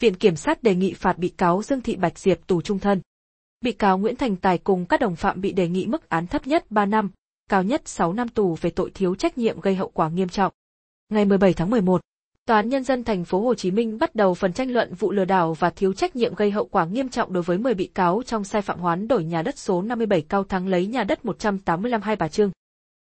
Viện Kiểm sát đề nghị phạt bị cáo Dương Thị Bạch Diệp tù trung thân. Bị cáo Nguyễn Thành Tài cùng các đồng phạm bị đề nghị mức án thấp nhất 3 năm, cao nhất 6 năm tù về tội thiếu trách nhiệm gây hậu quả nghiêm trọng. Ngày 17 tháng 11, Tòa án Nhân dân thành phố Hồ Chí Minh bắt đầu phần tranh luận vụ lừa đảo và thiếu trách nhiệm gây hậu quả nghiêm trọng đối với 10 bị cáo trong sai phạm hoán đổi nhà đất số 57 Cao Thắng lấy nhà đất 185 Hai Bà Trưng.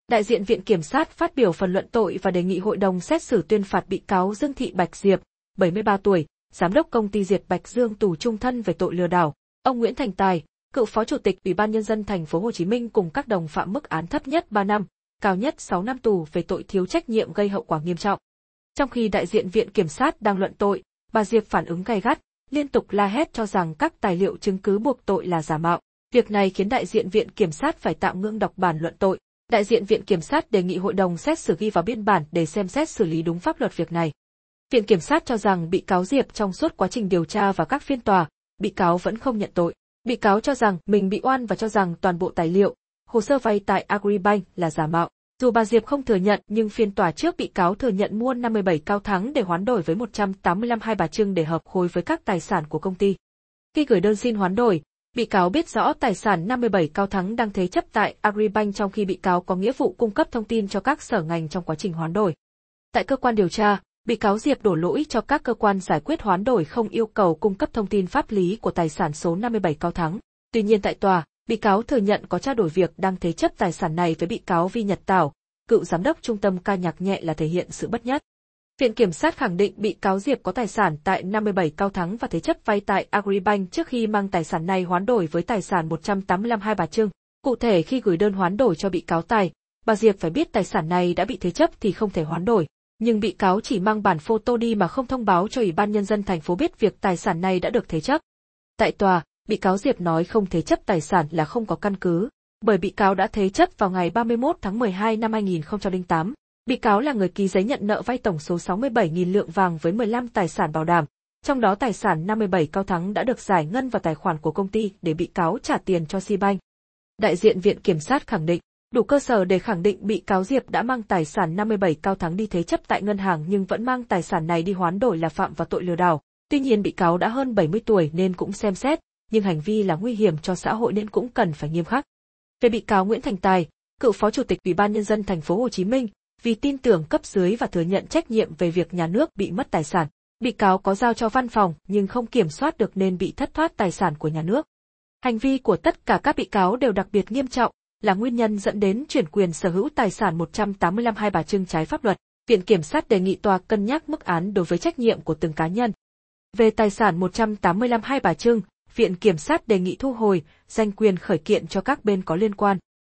Đại diện Viện Kiểm sát phát biểu phần luận tội và đề nghị hội đồng xét xử tuyên phạt bị cáo Dương Thị Bạch Diệp, 73 tuổi, giám đốc công ty Diệp Bạch Dương tù trung thân về tội lừa đảo. Ông Nguyễn Thành Tài, cựu phó chủ tịch Ủy ban nhân dân thành phố Hồ Chí Minh cùng các đồng phạm mức án thấp nhất 3 năm, cao nhất 6 năm tù về tội thiếu trách nhiệm gây hậu quả nghiêm trọng. Trong khi đại diện viện kiểm sát đang luận tội, bà Diệp phản ứng gay gắt, liên tục la hét cho rằng các tài liệu chứng cứ buộc tội là giả mạo. Việc này khiến đại diện viện kiểm sát phải tạm ngưng đọc bản luận tội. Đại diện viện kiểm sát đề nghị hội đồng xét xử ghi vào biên bản để xem xét xử lý đúng pháp luật việc này. Viện kiểm sát cho rằng bị cáo Diệp trong suốt quá trình điều tra và các phiên tòa, bị cáo vẫn không nhận tội. Bị cáo cho rằng mình bị oan và cho rằng toàn bộ tài liệu, hồ sơ vay tại Agribank là giả mạo. Dù bà Diệp không thừa nhận nhưng phiên tòa trước bị cáo thừa nhận mua 57 cao thắng để hoán đổi với 185 hai bà trưng để hợp khối với các tài sản của công ty. Khi gửi đơn xin hoán đổi, bị cáo biết rõ tài sản 57 cao thắng đang thế chấp tại Agribank trong khi bị cáo có nghĩa vụ cung cấp thông tin cho các sở ngành trong quá trình hoán đổi. Tại cơ quan điều tra, bị cáo Diệp đổ lỗi cho các cơ quan giải quyết hoán đổi không yêu cầu cung cấp thông tin pháp lý của tài sản số 57 cao thắng. Tuy nhiên tại tòa, bị cáo thừa nhận có trao đổi việc đang thế chấp tài sản này với bị cáo Vi Nhật Tảo, cựu giám đốc trung tâm ca nhạc nhẹ là thể hiện sự bất nhất. Viện kiểm sát khẳng định bị cáo Diệp có tài sản tại 57 cao thắng và thế chấp vay tại Agribank trước khi mang tài sản này hoán đổi với tài sản 185 hai bà Trưng. Cụ thể khi gửi đơn hoán đổi cho bị cáo Tài, bà Diệp phải biết tài sản này đã bị thế chấp thì không thể hoán đổi. Nhưng bị cáo chỉ mang bản photo đi mà không thông báo cho Ủy ban Nhân dân thành phố biết việc tài sản này đã được thế chấp. Tại tòa, bị cáo Diệp nói không thế chấp tài sản là không có căn cứ, bởi bị cáo đã thế chấp vào ngày 31 tháng 12 năm 2008. Bị cáo là người ký giấy nhận nợ vay tổng số 67.000 lượng vàng với 15 tài sản bảo đảm, trong đó tài sản 57 cao thắng đã được giải ngân vào tài khoản của công ty để bị cáo trả tiền cho Sibank. Đại diện Viện Kiểm sát khẳng định, đủ cơ sở để khẳng định bị cáo Diệp đã mang tài sản 57 cao thắng đi thế chấp tại ngân hàng nhưng vẫn mang tài sản này đi hoán đổi là phạm vào tội lừa đảo. Tuy nhiên bị cáo đã hơn 70 tuổi nên cũng xem xét, nhưng hành vi là nguy hiểm cho xã hội nên cũng cần phải nghiêm khắc. Về bị cáo Nguyễn Thành Tài, cựu phó chủ tịch Ủy ban nhân dân thành phố Hồ Chí Minh, vì tin tưởng cấp dưới và thừa nhận trách nhiệm về việc nhà nước bị mất tài sản, bị cáo có giao cho văn phòng nhưng không kiểm soát được nên bị thất thoát tài sản của nhà nước. Hành vi của tất cả các bị cáo đều đặc biệt nghiêm trọng, là nguyên nhân dẫn đến chuyển quyền sở hữu tài sản 185 hai bà trưng trái pháp luật. Viện Kiểm sát đề nghị tòa cân nhắc mức án đối với trách nhiệm của từng cá nhân. Về tài sản 185 hai bà trưng, Viện Kiểm sát đề nghị thu hồi, danh quyền khởi kiện cho các bên có liên quan.